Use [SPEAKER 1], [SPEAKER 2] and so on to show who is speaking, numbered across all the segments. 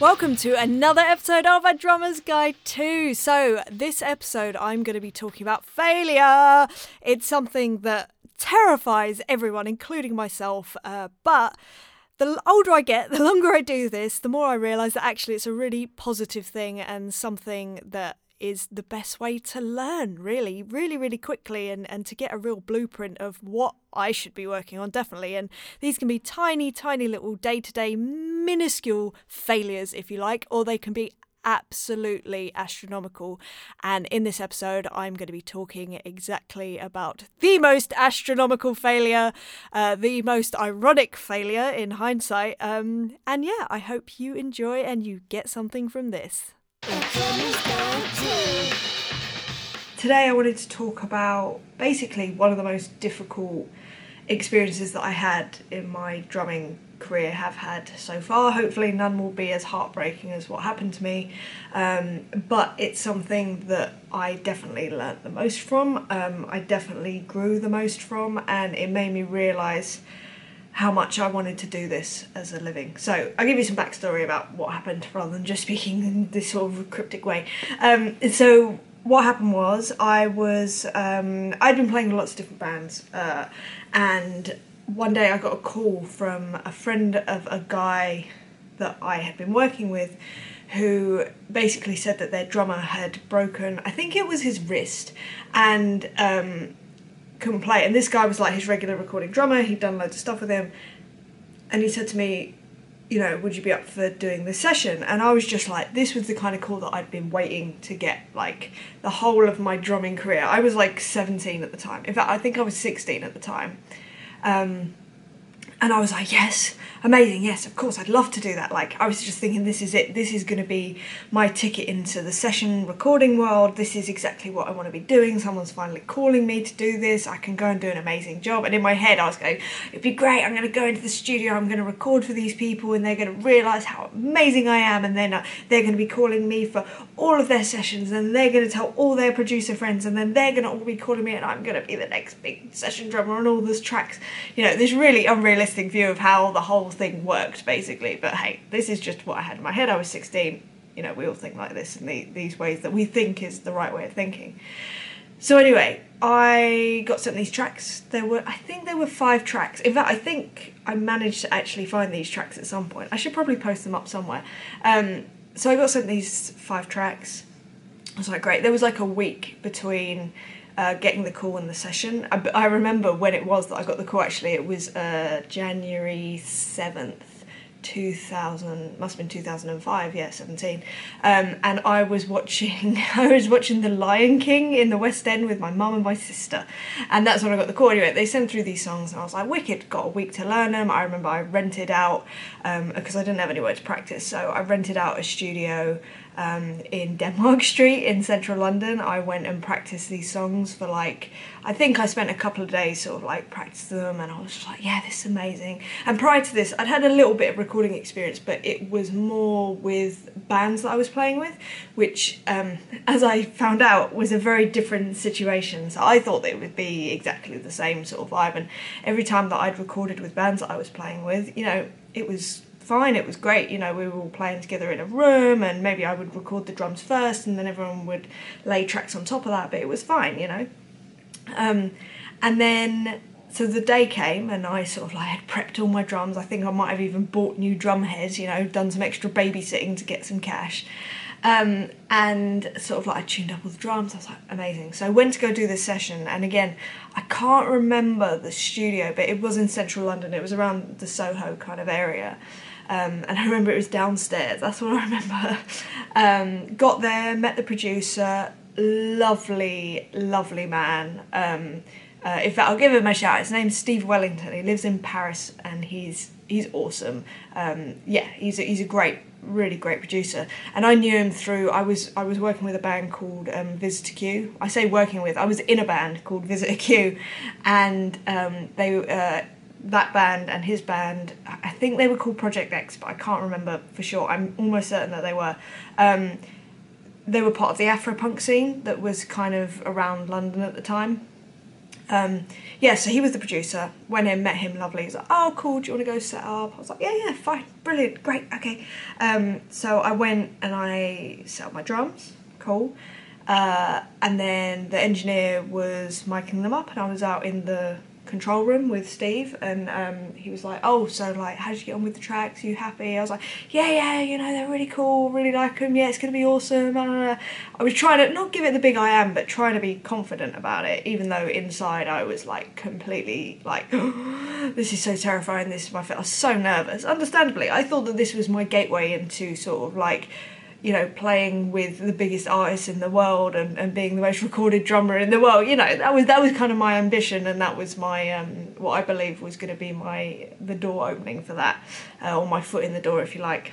[SPEAKER 1] Welcome to another episode of A Drummer's Guide To. So, this episode, I'm going to be talking about failure. It's something that terrifies everyone, including myself. Uh, but the older I get, the longer I do this, the more I realise that actually it's a really positive thing and something that is the best way to learn really really really quickly and and to get a real blueprint of what I should be working on definitely and these can be tiny tiny little day-to-day minuscule failures if you like or they can be absolutely astronomical. And in this episode, I'm going to be talking exactly about the most astronomical failure, uh, the most ironic failure in hindsight. Um, and yeah, I hope you enjoy and you get something from this. Today, I wanted to talk about basically one of the most difficult experiences that I had in my drumming career have had so far. Hopefully, none will be as heartbreaking as what happened to me, um, but it's something that I definitely learnt the most from. Um, I definitely grew the most from, and it made me realise how much I wanted to do this as a living. So I'll give you some backstory about what happened rather than just speaking in this sort of cryptic way. Um, so what happened was I was um, I'd been playing lots of different bands, uh, and one day I got a call from a friend of a guy that I had been working with who basically said that their drummer had broken I think it was his wrist and um, couldn't play and this guy was like his regular recording drummer. He'd done loads of stuff with him. And he said to me you know would you be up for doing this session? And I was just like this was the kind of call that I'd been waiting to get like the whole of my drumming career. I was like 17 at the time. In fact I think I was 16 at the time. Um, and I was like, yes, amazing, yes, of course, I'd love to do that. Like, I was just thinking, this is it, this is going to be my ticket into the session recording world. This is exactly what I want to be doing. Someone's finally calling me to do this. I can go and do an amazing job. And in my head, I was going, it'd be great. I'm going to go into the studio, I'm going to record for these people, and they're going to realize how amazing I am. And then uh, they're going to be calling me for all of their sessions, and they're going to tell all their producer friends, and then they're going to all be calling me, and I'm going to be the next big session drummer on all those tracks. You know, this really unrealistic view of how the whole thing worked, basically. But hey, this is just what I had in my head. I was 16. You know, we all think like this in the, these ways that we think is the right way of thinking. So anyway, I got sent these tracks. There were, I think there were five tracks. In fact, I think I managed to actually find these tracks at some point. I should probably post them up somewhere. Um, so I got sent these five tracks. I was like, great. There was like a week between uh, getting the call in the session. I, I, remember when it was that I got the call. Actually, it was uh, January seventh, two thousand. Must have been two thousand and five. Yeah, seventeen. Um, and I was watching. I was watching The Lion King in the West End with my mum and my sister, and that's when I got the call. Anyway, they sent through these songs, and I was like, "Wicked!" Got a week to learn them. I remember I rented out because um, I didn't have anywhere to practice, so I rented out a studio um, in Denmark Street in central London. I went and practiced these songs for like, I think I spent a couple of days sort of like practicing them and I was just like, yeah, this is amazing. And prior to this, I'd had a little bit of recording experience, but it was more with bands that I was playing with, which, um, as I found out, was a very different situation. So I thought that it would be exactly the same sort of vibe. And every time that I'd recorded with bands that I was playing with, you know, it was fine. It was great. You know, we were all playing together in a room, and maybe I would record the drums first, and then everyone would lay tracks on top of that. But it was fine, you know. Um, and then so the day came, and I sort of like had prepped all my drums. I think I might have even bought new drum heads. You know, done some extra babysitting to get some cash. Um, and sort of like I tuned up all the drums. I was like, amazing. So I went to go do this session, and again, I can't remember the studio, but it was in central London. It was around the Soho kind of area. Um, and I remember it was downstairs. That's what I remember. Um, got there, met the producer. Lovely, lovely man. Um, uh, in fact, I'll give him a shout. His name's Steve Wellington. He lives in Paris, and he's he's awesome. Um, yeah, he's a, he's a great, really great producer. And I knew him through. I was I was working with a band called um, Visitor Q. I say working with. I was in a band called Visitor Q, and um, they. Uh, that band and his band, I think they were called Project X, but I can't remember for sure. I'm almost certain that they were. Um, they were part of the Afropunk scene that was kind of around London at the time. Um, yeah, so he was the producer. Went in, met him, lovely. He's like, "Oh, cool. Do you want to go set up?" I was like, "Yeah, yeah, fine, brilliant, great, okay." Um, so I went and I set up my drums. Cool. Uh, and then the engineer was miking them up, and I was out in the control room with Steve, and um, he was like, "Oh, so like, how did you get on with the tracks? Are you happy?" I was like, "Yeah, yeah, you know, they're really cool. Really like them. Yeah, it's gonna be awesome." I was trying to not give it the big I am, but trying to be confident about it, even though inside I was like completely like, oh, "This is so terrifying. This is my." I was so nervous. Understandably, I thought that this was my gateway into sort of like you know, playing with the biggest artists in the world and, and being the most recorded drummer in the world. You know, that was that was kind of my ambition, and that was my um, what I believe was going to be my the door opening for that, uh, or my foot in the door, if you like.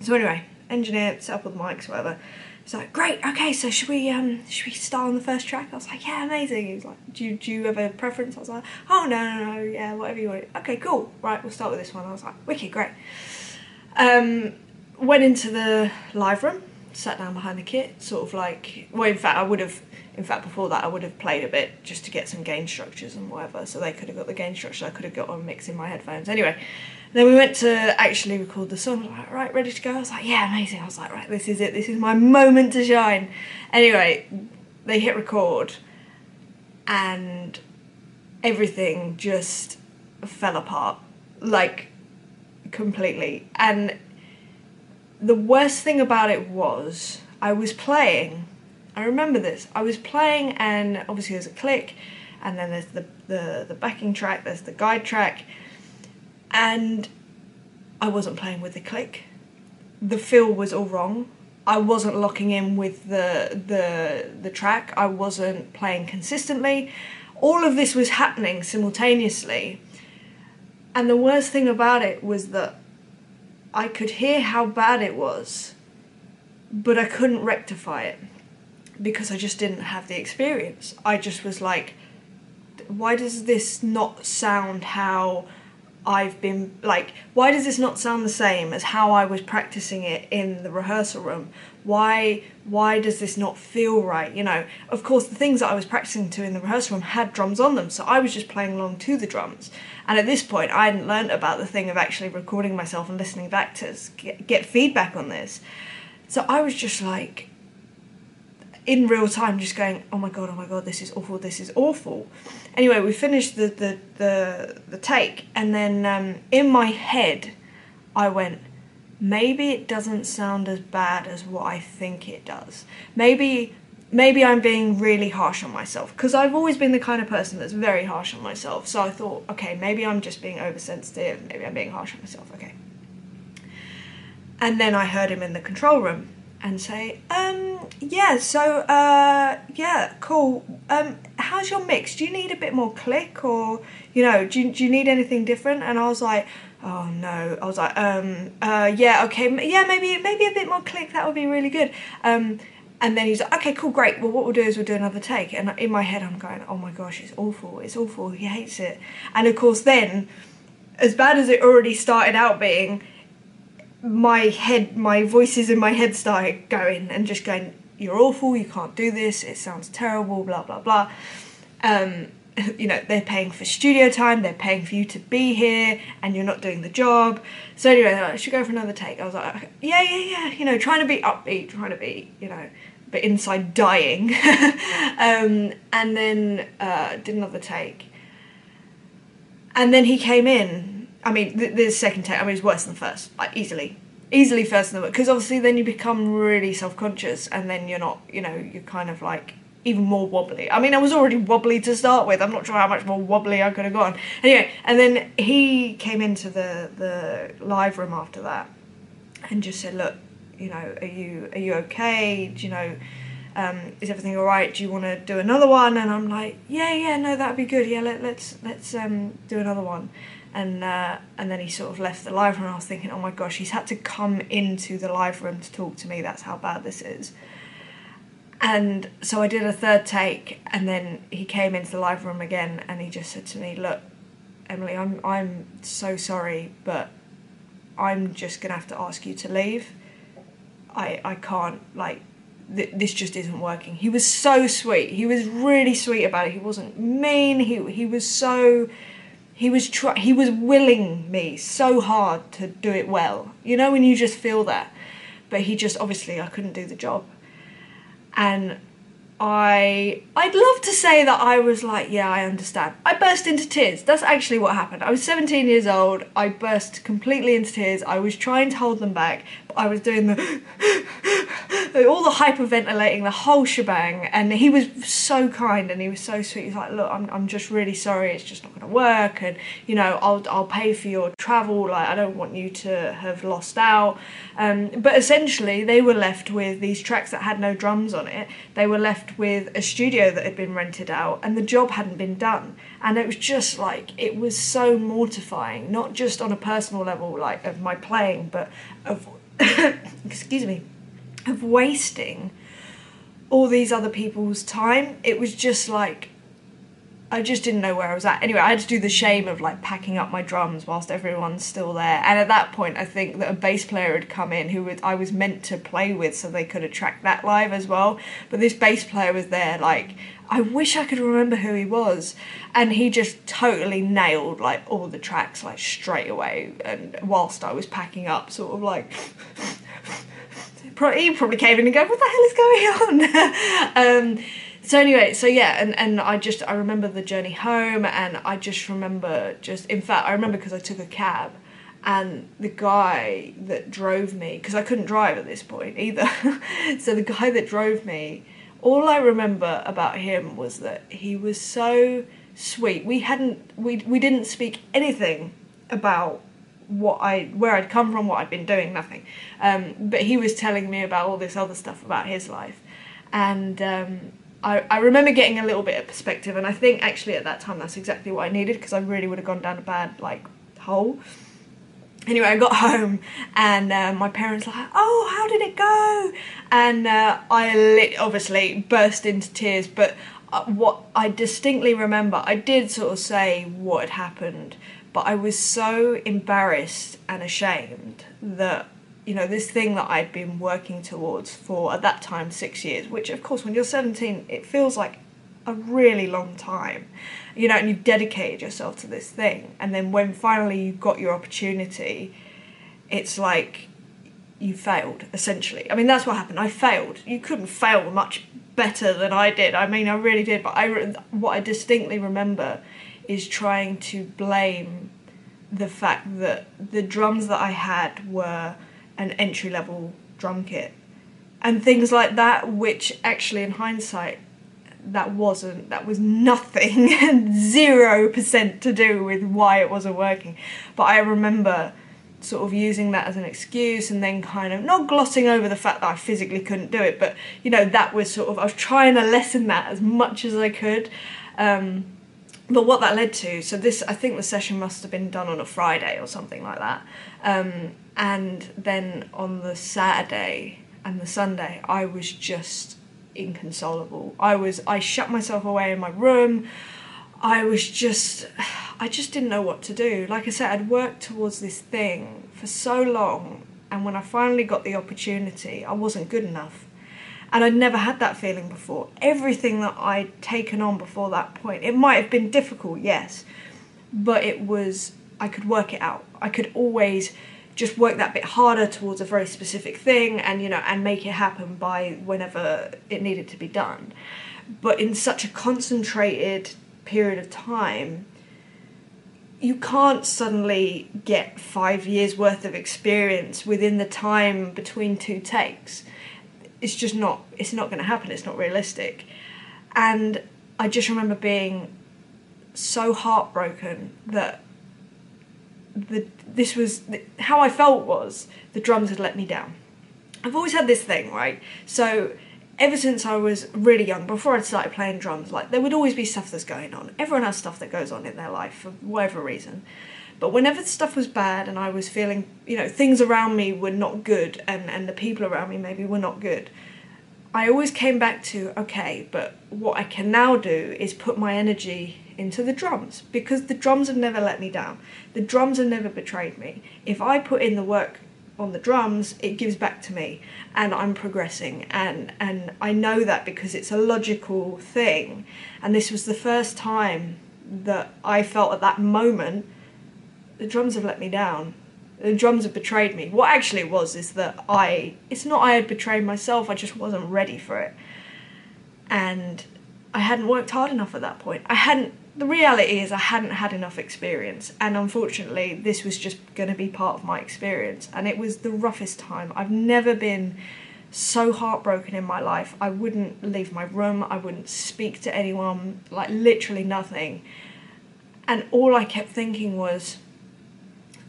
[SPEAKER 1] So anyway, engineer set up with mics, whatever. It's like, great, okay, so should we um should we start on the first track? I was like, yeah, amazing. He was like, do you, do you have a preference? I was like, oh no no no, yeah, whatever you want. Okay, cool. Right, we'll start with this one. I was like, wicked, great. Um, went into the live room, sat down behind the kit, sort of like, well, in fact, I would have, in fact, before that, I would have played a bit just to get some gain structures and whatever. So they could have got the gain structure, I could have got on mixing my headphones. Anyway, then we went to actually record the song. Like, right, ready to go? I was like, yeah, amazing. I was like, right, this is it. This is my moment to shine. Anyway, they hit record, and everything just fell apart, like completely. And the worst thing about it was I was playing. I remember this. I was playing, and obviously there's a click, and then there's the the, the backing track. There's the guide track, and I wasn't playing with the click. The feel was all wrong. I wasn't locking in with the the the track. I wasn't playing consistently. All of this was happening simultaneously. And the worst thing about it was that I could hear how bad it was, but I couldn't rectify it because I just didn't have the experience. I just was like, why does this not sound how I've been like why does this not sound the same as how I was practicing it in the rehearsal room? Why why does this not feel right? You know, of course the things that I was practicing to in the rehearsal room had drums on them, so I was just playing along to the drums. And at this point I hadn't learned about the thing of actually recording myself and listening back to get, get feedback on this. So I was just like in real time just going, oh my god, oh my god, this is awful, this is awful. Anyway, we finished the the the, the take, and then um, in my head, I went, maybe it doesn't sound as bad as what I think it does. Maybe maybe I'm being really harsh on myself because I've always been the kind of person that's very harsh on myself. So I thought, okay, maybe I'm just being oversensitive. Maybe I'm being harsh on myself. Okay. And then I heard him in the control room and say, um, yeah, so, uh, yeah, cool. Um, how's your mix? Do you need a bit more click or, you know, do you, do you need anything different? And I was like, oh no. I was like, um, uh, yeah, okay, yeah, maybe, maybe a bit more click, that would be really good. Um, and then he's like, okay, cool, great. Well, what we'll do is we'll do another take. And in my head, I'm going, oh my gosh, it's awful. It's awful. He hates it. And of course, then, as bad as it already started out being, my head, my voices in my head started going and just going, "You're awful. You can't do this. It sounds terrible." Blah blah blah. Um, you know, they're paying for studio time. They're paying for you to be here, and you're not doing the job. So anyway, like, I should go for another take. I was like, "Yeah, yeah, yeah." You know, trying to be upbeat, trying to be, you know, but inside dying. um, and then uh, did another take. And then he came in I mean, the, the second take, I mean, it's worse than the first, like easily, easily first than the because obviously then you become really self conscious, and then you're not, you know, you're kind of like even more wobbly. I mean, I was already wobbly to start with. I'm not sure how much more wobbly I could have gone. Anyway, and then he came into the the live room after that, and just said, "Look, you know, are you are you okay? Do you know?" Um, is everything all right? Do you want to do another one? And I'm like, yeah, yeah, no, that'd be good. Yeah, let, let's let's um, do another one and uh, and then he sort of left the live room. I was thinking, oh my gosh, he's had to come into the live room to talk to me. That's how bad this is. And so I did a third take, and then he came into the live room again, and he just said to me, "Look, Emily, I'm I'm so sorry, but I'm just gonna have to ask you to leave. I I can't like th- this just isn't working. He was so sweet. He was really sweet about it. He wasn't mean. He he was so he was try- he was willing me so hard to do it well. You know when you just feel that. But he just obviously I couldn't do the job. And I I'd love to say that I was like, yeah, I understand. I burst into tears. That's actually what happened. I was 17 years old. I burst completely into tears. I was trying to hold them back, I was doing the all the hyperventilating, the whole shebang. And he was so kind and he was so sweet. He's like, look, I'm I'm just really sorry. It's just not going to work. And you know, I'll I'll pay for your travel. Like I don't want you to have lost out. Um, but essentially, they were left with these tracks that had no drums on it. They were left with a studio that had been rented out and the job hadn't been done. And it was just like, it was so mortifying, not just on a personal level, like of my playing, but of, excuse me, of wasting all these other people's time. It was just like, I just didn't know where I was at. Anyway, I had to do the shame of like packing up my drums whilst everyone's still there. And at that point, I think that a bass player had come in who I was meant to play with so they could attract that live as well. But this bass player was there, like, I wish I could remember who he was. And he just totally nailed like all the tracks like straight away. And whilst I was packing up, sort of like. he probably came in and go, What the hell is going on? um, so anyway so yeah and and i just i remember the journey home and i just remember just in fact i remember because i took a cab and the guy that drove me because i couldn't drive at this point either. So the guy that drove me all i remember about him was that he was so sweet. We hadn't we we didn't speak anything about what I where I'd come from, what I'd been doing, nothing. Um, but he was telling me about all this other stuff about his life, and um, I, I remember getting a little bit of perspective, and I think actually at that time that's exactly what I needed because I really would have gone down a bad like hole. Anyway, I got home and uh, my parents were like, "Oh, how did it go?" And uh, I lit, obviously burst into tears. But uh, what I distinctly remember, I did sort of say what had happened, but I was so embarrassed and ashamed that you know, this thing that I'd been working towards for at that time six years, which of course when you're 17, it feels like a really long time, you know, and you've dedicated yourself to this thing. And then when finally you got your opportunity, it's like you failed essentially. I mean, that's what happened. I failed. You couldn't fail much better than I did. I mean, I really did. But I, what I distinctly remember is trying to blame the fact that the drums that I had were an entry level drum kit. And things like that which actually in hindsight that wasn't that was nothing zero percent to do with why it wasn't working. But i remember sort of using that as an excuse and then kind of not glossing over the fact that i physically couldn't do it but you know that was sort of i was trying to lessen that as much as i could. Um, but what that led to so this i think the session must have been done on a friday or something like that. Um, and then on the Saturday and the Sunday, I was just inconsolable. I was I shut myself away in my room. I was just I just didn't know what to do. Like I said, I'd worked towards this thing for so long and when I finally got the opportunity, I wasn't good enough. And I'd never had that feeling before. Everything that I'd taken on before that point, it might have been difficult, yes, but it was I could work it out. I could always just work that bit harder towards a very specific thing and you know and make it happen by whenever it needed to be done. But in such a concentrated period of time you can't suddenly get 5 years worth of experience within the time between two takes. It's just not it's not going to happen. It's not realistic. And i just remember being so heartbroken that the this was how I felt was the drums had let me down. I've always had this thing, right? So ever since I was really young, before I started playing drums, like there would always be stuff that's going on. Everyone has stuff that goes on in their life for whatever reason. But whenever stuff was bad and I was feeling, you know, things around me were not good and, and the people around me maybe were not good, I always came back to, okay, but what I can now do is put my energy into the drums because the drums have never let me down. The drums have never betrayed me. If I put in the work on the drums, it gives back to me and I'm progressing and and I know that because it's a logical thing. And this was the first time that I felt at that moment the drums have let me down. The drums have betrayed me. What actually was is that I it's not I had betrayed myself, I just wasn't ready for it. And I hadn't worked hard enough at that point. I hadn't the reality is I hadn't had enough experience and unfortunately this was just going to be part of my experience and it was the roughest time. I've never been so heartbroken in my life. I wouldn't leave my room, I wouldn't speak to anyone, like literally nothing. And all I kept thinking was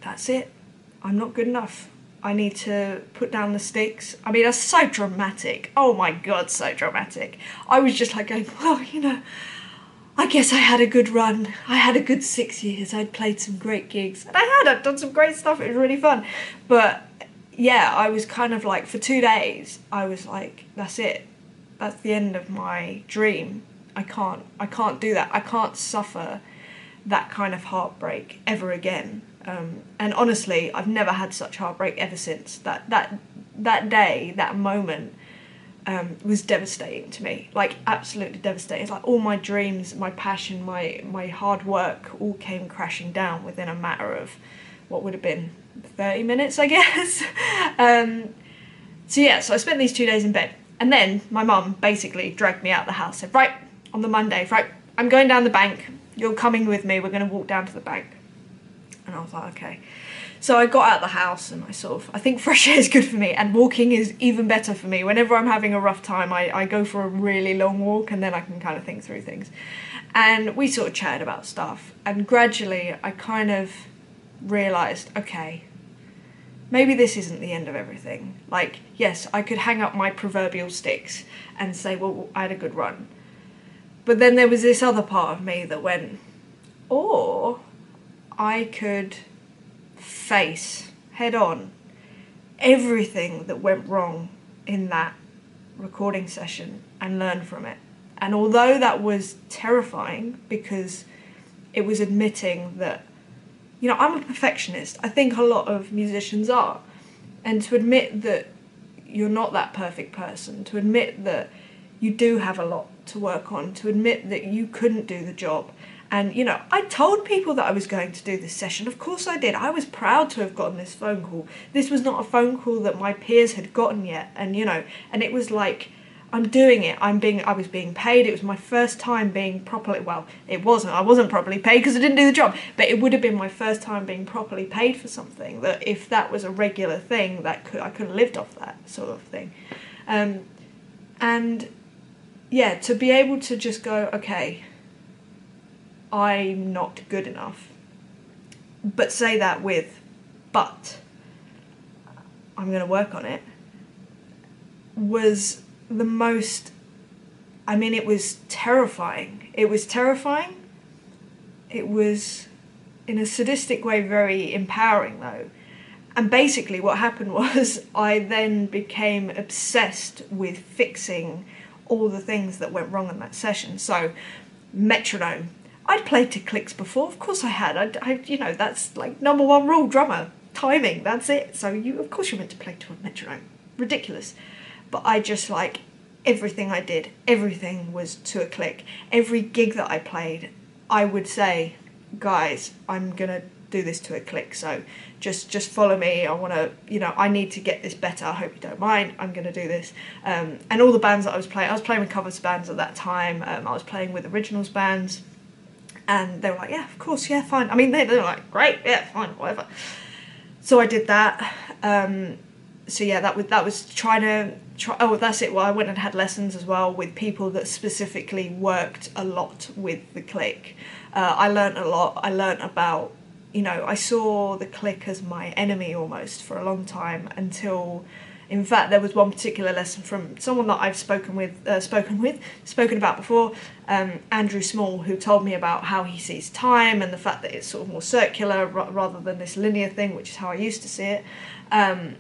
[SPEAKER 1] that's it. I'm not good enough. I need to put down the sticks. I mean, that's so dramatic. Oh my god, so dramatic. I was just like going, well, you know, I guess I had a good run. I had a good six years. I'd played some great gigs. And I had, I'd done some great stuff. It was really fun. But yeah, I was kind of like, for two days, I was like, that's it. That's the end of my dream. I can't, I can't do that. I can't suffer that kind of heartbreak ever again. Um, and honestly, I've never had such heartbreak ever since. That that that day, that moment, um, was devastating to me. Like absolutely devastating. It's like all my dreams, my passion, my my hard work all came crashing down within a matter of what would have been thirty minutes, I guess. um, so yeah, so I spent these two days in bed, and then my mum basically dragged me out of the house. Said, "Right on the Monday, right, I'm going down the bank. You're coming with me. We're going to walk down to the bank." And I was like, okay. So I got out of the house and I sort of, I think fresh air is good for me and walking is even better for me. Whenever I'm having a rough time, I, I go for a really long walk and then I can kind of think through things. And we sort of chatted about stuff. And gradually I kind of realised, okay, maybe this isn't the end of everything. Like, yes, I could hang up my proverbial sticks and say, well, I had a good run. But then there was this other part of me that went, or I could face head on everything that went wrong in that recording session and learn from it. And although that was terrifying because it was admitting that, you know, I'm a perfectionist. I think a lot of musicians are. And to admit that you're not that perfect person, to admit that you do have a lot to work on, to admit that you couldn't do the job, and, you know, I told people that I was going to do this session. Of course I did. I was proud to have gotten this phone call. This was not a phone call that my peers had gotten yet. And, you know, and it was like, I'm doing it. I'm being, I was being paid. It was my first time being properly, well, it wasn't. I wasn't properly paid because I didn't do the job. But it would have been my first time being properly paid for something that if that was a regular thing, that could, I could have lived off that sort of thing. Um, and yeah, to be able to just go, okay, I'm not good enough. But say that with, but I'm going to work on it, was the most, I mean, it was terrifying. It was terrifying. It was, in a sadistic way, very empowering though. And basically, what happened was I then became obsessed with fixing all the things that went wrong in that session. So, metronome, I'd played to clicks before, of course I had. I, I, you know, that's like number one rule, drummer, timing. That's it. So you, of course, you're meant to play to a metronome. Ridiculous. But I just like everything I did. Everything was to a click. Every gig that I played, I would say, guys, I'm gonna do this to a click. So just just follow me. I want to, you know, I need to get this better. I hope you don't mind. I'm going to do this. Um, and all the bands that I was playing, I was playing with covers bands at that time. Um, I was playing with originals bands. And they were like, yeah, of course, yeah, fine. I mean, they, they were like, great, yeah, fine, whatever. So I did that. Um, so yeah, that was that was trying to try. Oh, that's it. Well, I went and had lessons as well with people that specifically worked a lot with the click. Uh, I learned a lot. I learned about, you know, I saw the click as my enemy almost for a long time until in fact, there was one particular lesson from someone that I've spoken with, uh, spoken with, spoken about before, um, Andrew Small, who told me about how he sees time and the fact that it's sort of more circular rather than this linear thing, which is how I used to see it. Um,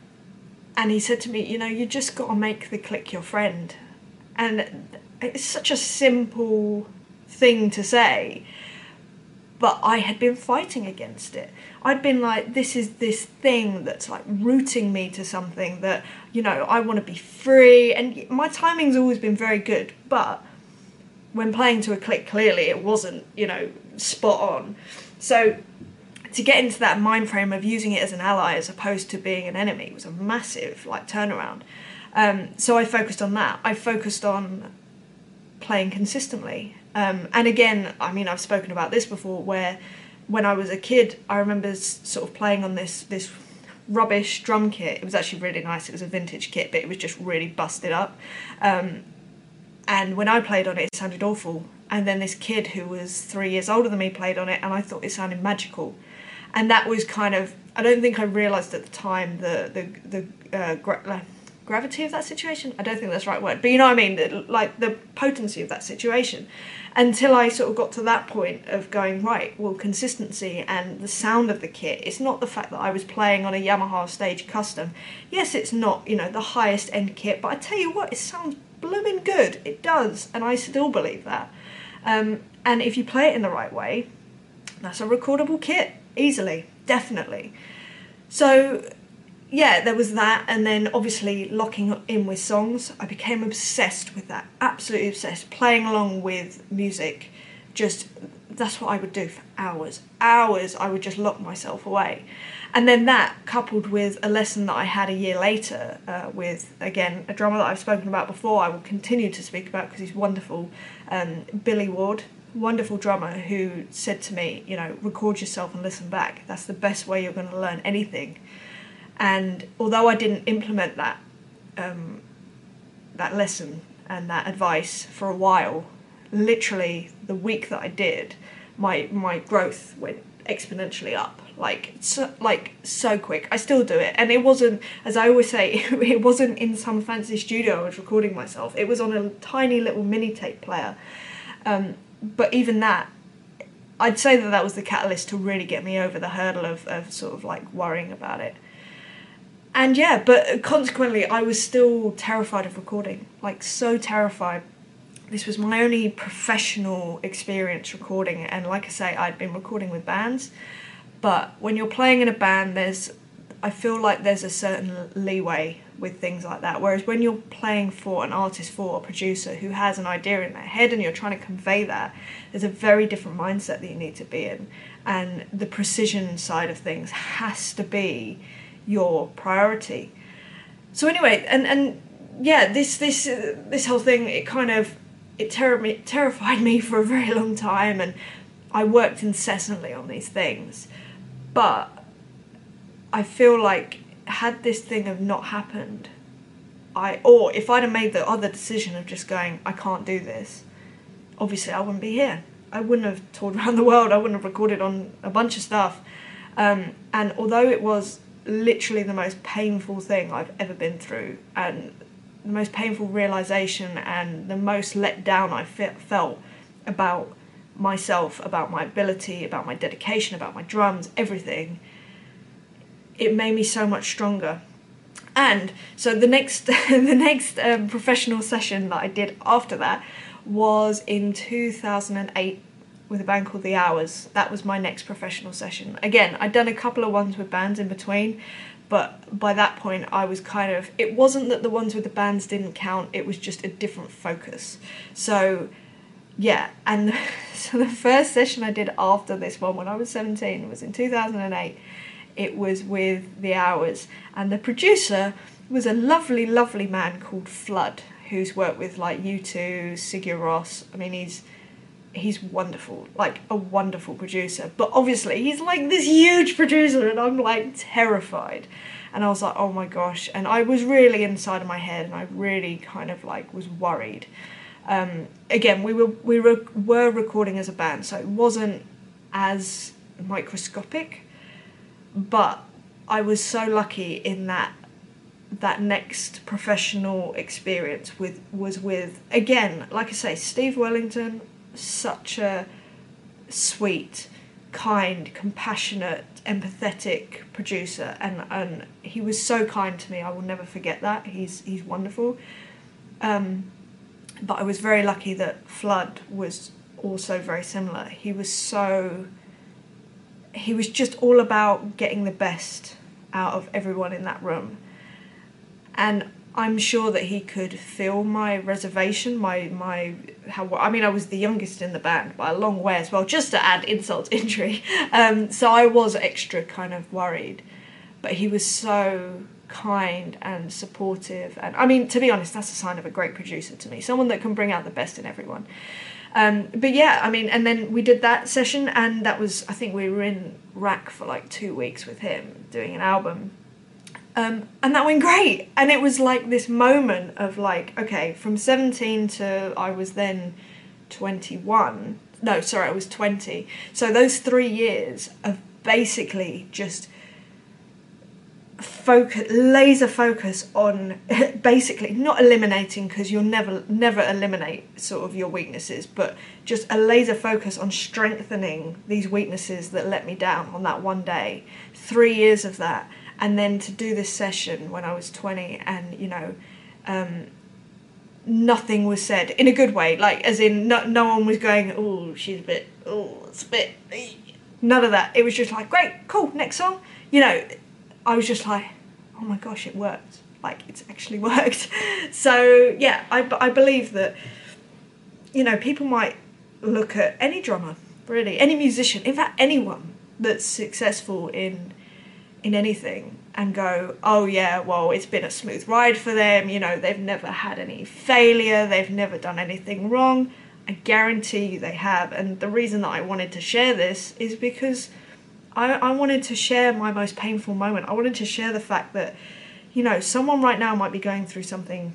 [SPEAKER 1] and he said to me, you know, you just got to make the click your friend, and it's such a simple thing to say, but I had been fighting against it. I'd been like, this is this thing that's like rooting me to something that, you know, I want to be free. And my timing's always been very good, but when playing to a click, clearly it wasn't, you know, spot on. So to get into that mind frame of using it as an ally as opposed to being an enemy was a massive like turnaround. Um, so I focused on that. I focused on playing consistently. Um, and again, I mean, I've spoken about this before, where when I was a kid, I remember sort of playing on this this rubbish drum kit. It was actually really nice. It was a vintage kit, but it was just really busted up. Um, and when I played on it, it sounded awful. And then this kid who was three years older than me played on it, and I thought it sounded magical. And that was kind of I don't think I realised at the time the the the uh, gravity of that situation. I don't think that's the right word, but you know what I mean. Like the potency of that situation until I sort of got to that point of going right. Well, consistency and the sound of the kit. It's not the fact that I was playing on a Yamaha Stage Custom. Yes, it's not you know the highest end kit, but I tell you what, it sounds blooming good. It does, and I still believe that. Um, and if you play it in the right way, that's a recordable kit easily, definitely. So yeah, there was that, and then obviously locking in with songs. I became obsessed with that, absolutely obsessed. Playing along with music, just that's what I would do for hours. Hours, I would just lock myself away. And then that, coupled with a lesson that I had a year later uh, with, again, a drummer that I've spoken about before, I will continue to speak about because he's wonderful, um, Billy Ward, wonderful drummer who said to me, you know, record yourself and listen back. That's the best way you're going to learn anything and although I didn't implement that um, that lesson and that advice for a while, literally the week that I did, my my growth went exponentially up. Like so, like so quick. I still do it. And it wasn't as i always say it wasn't in some fancy studio i was recording myself. It was on a tiny little mini tape player. Um, but even that i'd say that that was the catalyst to really get me over the hurdle of, of sort of like worrying about it and yeah, but consequently, I was still terrified of recording. Like, so terrified. This was my only professional experience recording, and like I say, I'd been recording with bands. But when you're playing in a band, there's, I feel like there's a certain leeway with things like that. Whereas when you're playing for an artist, for a producer who has an idea in their head and you're trying to convey that, there's a very different mindset that you need to be in. And the precision side of things has to be your priority. So anyway, and and yeah, this this uh, this whole thing it kind of it ter- terrified me for a very long time, and I worked incessantly on these things, but I feel like had this thing have not happened, I or if I'd have made the other decision of just going, I can't do this, obviously I wouldn't be here. I wouldn't have toured around the world. I wouldn't have recorded on a bunch of stuff. Um, and although it was literally the most painful thing I've ever been through, and the most painful realization, and the most let down I felt about myself, about my ability, about my dedication, about my drums, everything. It made me so much stronger. And so the next the next um, professional session that I did after that was in 2008 with a band called The Hours. That was my next professional session. Again, I'd done a couple of ones with bands in between, but by that point I was kind of it wasn't that the ones with the bands didn't count, it was just a different focus. So yeah, and so the first session I did after this one when I was 17 was in 2008. It was with The Hours, and the producer was a lovely, lovely man called Flood, who's worked with like U2, Sigur Rós. I mean, he's he's wonderful, like a wonderful producer. But obviously, he's like this huge producer, and I'm like terrified. And I was like, oh my gosh. And I was really inside of my head, and I really kind of like was worried. Um, again, we were we were, were recording as a band, so it wasn't as microscopic. But I was so lucky in that that next professional experience with was with again, like I say, Steve Wellington, such a sweet, kind, compassionate, empathetic producer, and and he was so kind to me. I will never forget that. He's he's wonderful. Um, but I was very lucky that Flood was also very similar. He was so he was just all about getting the best out of everyone in that room. And I'm sure that he could feel my reservation, my my how I mean I was the youngest in the band by a long way as well, just to add insult to injury. Um, so I was extra kind of worried, but he was so kind and supportive, and I mean to be honest, that's a sign of a great producer to me, someone that can bring out the best in everyone. Um, but yeah, I mean, and then we did that session, and that was I think we were in rack for like two weeks with him doing an album um, and that went great. And it was like this moment of like, okay, from 17 to I was then 21. No, sorry, I was 20. So those three years of basically just focus laser focus on basically not eliminating because you'll never never eliminate sort of your weaknesses but just a laser focus on strengthening these weaknesses that let me down on that one day three years of that and then to do this session when I was 20 and you know um, nothing was said in a good way like as in no, no one was going oh she's a bit oh it's a bit none of that. It was just like great cool next song. You know I was just like oh my gosh it worked. Like it's actually worked. So yeah I, I believe that you know people might look at any drummer really any musician in fact anyone that's successful in in anything and go, oh yeah, well, it's been a smooth ride for them, you know, they've never had any failure, they've never done anything wrong. I guarantee you they have. And the reason that I wanted to share this is because I, I wanted to share my most painful moment. I wanted to share the fact that, you know, someone right now might be going through something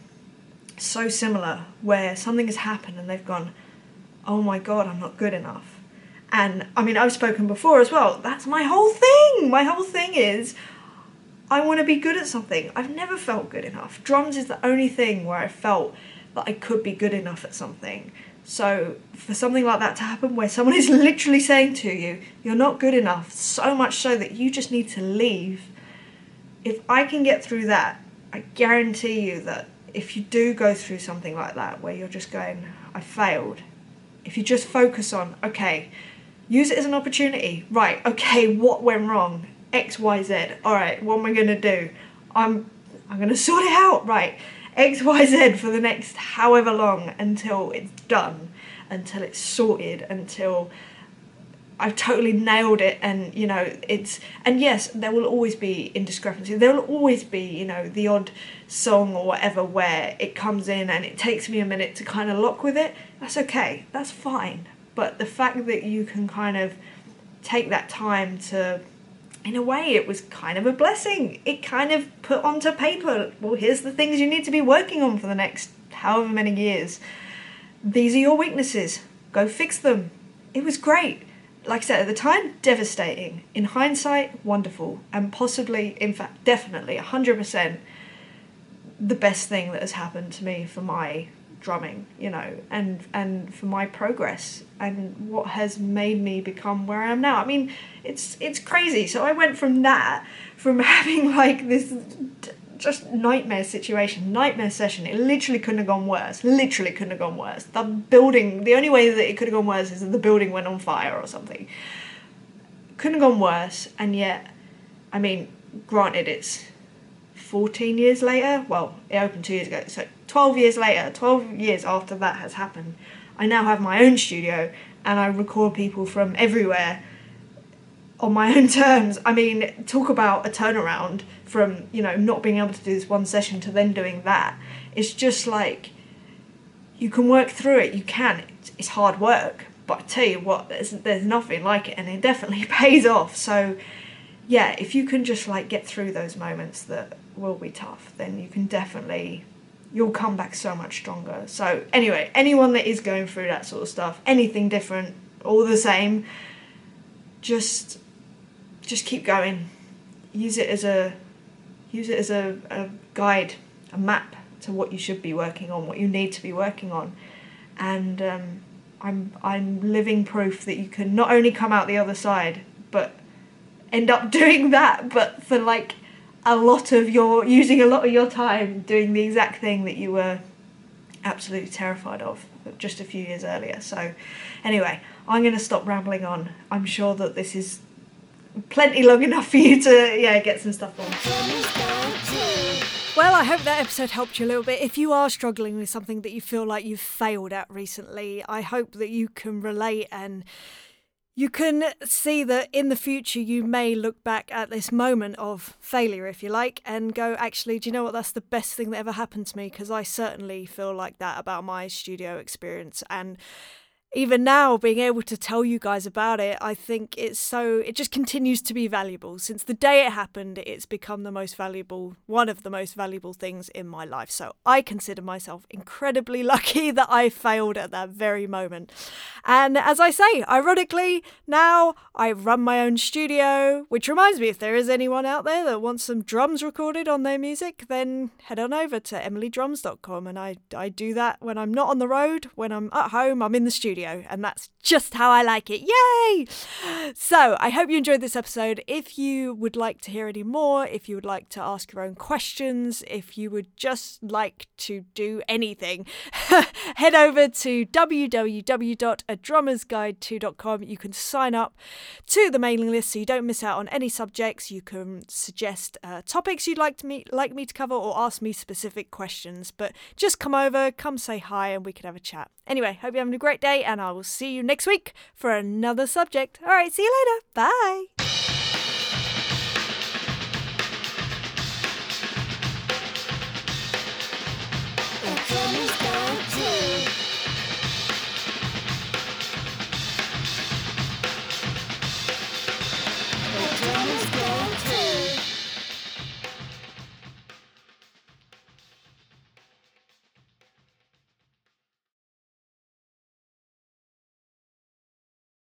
[SPEAKER 1] so similar where something has happened and they've gone, oh my god, I'm not good enough and I mean, I've spoken before as well. That's my whole thing. My whole thing is I want to be good at something. I've never felt good enough. Drums is the only thing where I felt that I could be good enough at something. So, for something like that to happen, where someone is literally saying to you, you're not good enough, so much so that you just need to leave, if I can get through that, I guarantee you that if you do go through something like that, where you're just going, I failed, if you just focus on, okay, use it as an opportunity. Right, okay, what went wrong? X, Y, Z. Alright, what am I gonna do? I'm I'm gonna sort it out, right. X, Y, Z for the next however long until it's done, until it's sorted, until I've totally nailed it and you know it's and yes there will always be indiscrepancy there will always be you know the odd song or whatever where it comes in and it takes me a minute to kind of lock with it that's okay that's fine but the fact that you can kind of take that time to in a way it was kind of a blessing. It kind of put onto paper well here's the things you need to be working on for the next however many years. These are your weaknesses. Go fix them. It was great. Like I said at the time, devastating. In hindsight, wonderful, and possibly, in fact, definitely, 100% the best thing that has happened to me for my drumming, you know, and and for my progress and what has made me become where I am now. I mean, it's it's crazy. So I went from that, from having like this just nightmare situation, nightmare session. It literally couldn't have gone worse. Literally couldn't have gone worse. The building, the only way that it could have gone worse is that the building went on fire or something. Couldn't have gone worse, and yet, I mean, granted, it's 14 years later. Well, it opened two years ago, so 12 years later, 12 years after that has happened, I now have my own studio and I record people from everywhere on my own terms. I mean, talk about a turnaround from, you know, not being able to do this one session to then doing that. It's just like you can work through it, you can. It's, hard work, but I tell you what, there's there's nothing like it and it definitely pays off. So yeah, if you can just like get through those moments that will be tough, then you can definitely you'll come back so much stronger. So anyway, anyone that is going through that sort of stuff, anything different, all the same, just just keep going. Use it as a use it as a, a guide, a map to what you should be working on, what you need to be working on, and um, I'm I'm living proof that you can not only come out the other side, but end up doing that, but for like a lot of your using a lot of your time doing the exact thing that you were absolutely terrified of just a few years earlier. So, anyway, I'm going to stop rambling on. I'm sure that this is
[SPEAKER 2] plenty long enough for you to yeah get some stuff on.
[SPEAKER 1] Well, I hope that episode helped you a little bit. If you are struggling with something that you feel like you've failed at recently, I hope that you can relate and you can see that in the future you may look back at this moment of failure, if you like, and go, actually, do you know what? That's the best thing that ever happened to me because I certainly feel like that about my studio experience. And even now being able to tell you guys about it i think it's so it just continues to be valuable. Since the day it happened it's become the most valuable one of the most valuable things in my life. So i consider myself incredibly lucky that i failed at that very moment. And as i say ironically now i run my own studio which reminds me if there is anyone out there that wants some drums recorded on their music then head on over to emilydrums.com and i i do that when i'm not on the road when i'm at home i'm in the studio and that's just how I like it. Yay! So, I hope you enjoyed this episode. If you would like to hear any more, if you would like to ask your own questions, if you would just like to do anything, head over to www.adrummersguideto.com. You can sign up to the mailing list so you don't miss out on any subjects. You can suggest uh, topics you'd like to me like me to cover or ask me specific questions. But just come over, come say hi, and we can have a chat. Anyway, hope you're having a great day, and I will see you next week for another subject. All right, see you later. Bye.